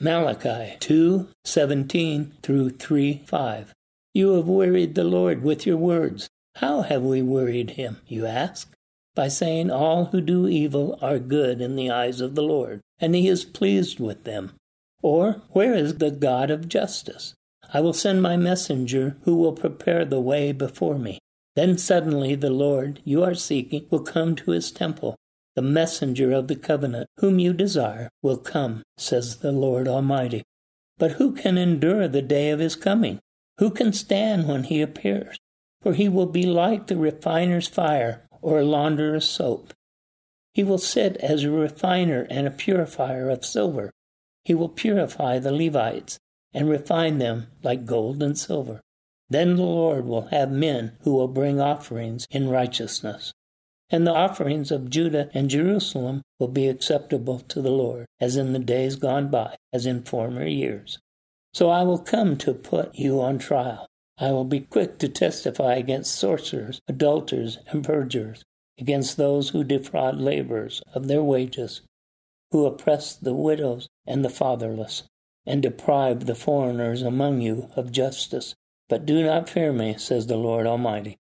Malachi 2:17 through 3:5. You have wearied the Lord with your words. How have we worried him, you ask? By saying all who do evil are good in the eyes of the Lord, and he is pleased with them. Or, where is the God of justice? I will send my messenger who will prepare the way before me. Then suddenly the Lord you are seeking will come to his temple. The messenger of the covenant, whom you desire, will come, says the Lord Almighty. But who can endure the day of his coming? Who can stand when he appears? For he will be like the refiner's fire or a launderer's soap. He will sit as a refiner and a purifier of silver. He will purify the Levites and refine them like gold and silver. Then the Lord will have men who will bring offerings in righteousness. And the offerings of Judah and Jerusalem will be acceptable to the Lord, as in the days gone by, as in former years. So I will come to put you on trial. I will be quick to testify against sorcerers, adulterers, and perjurers, against those who defraud laborers of their wages, who oppress the widows and the fatherless, and deprive the foreigners among you of justice. But do not fear me, says the Lord Almighty.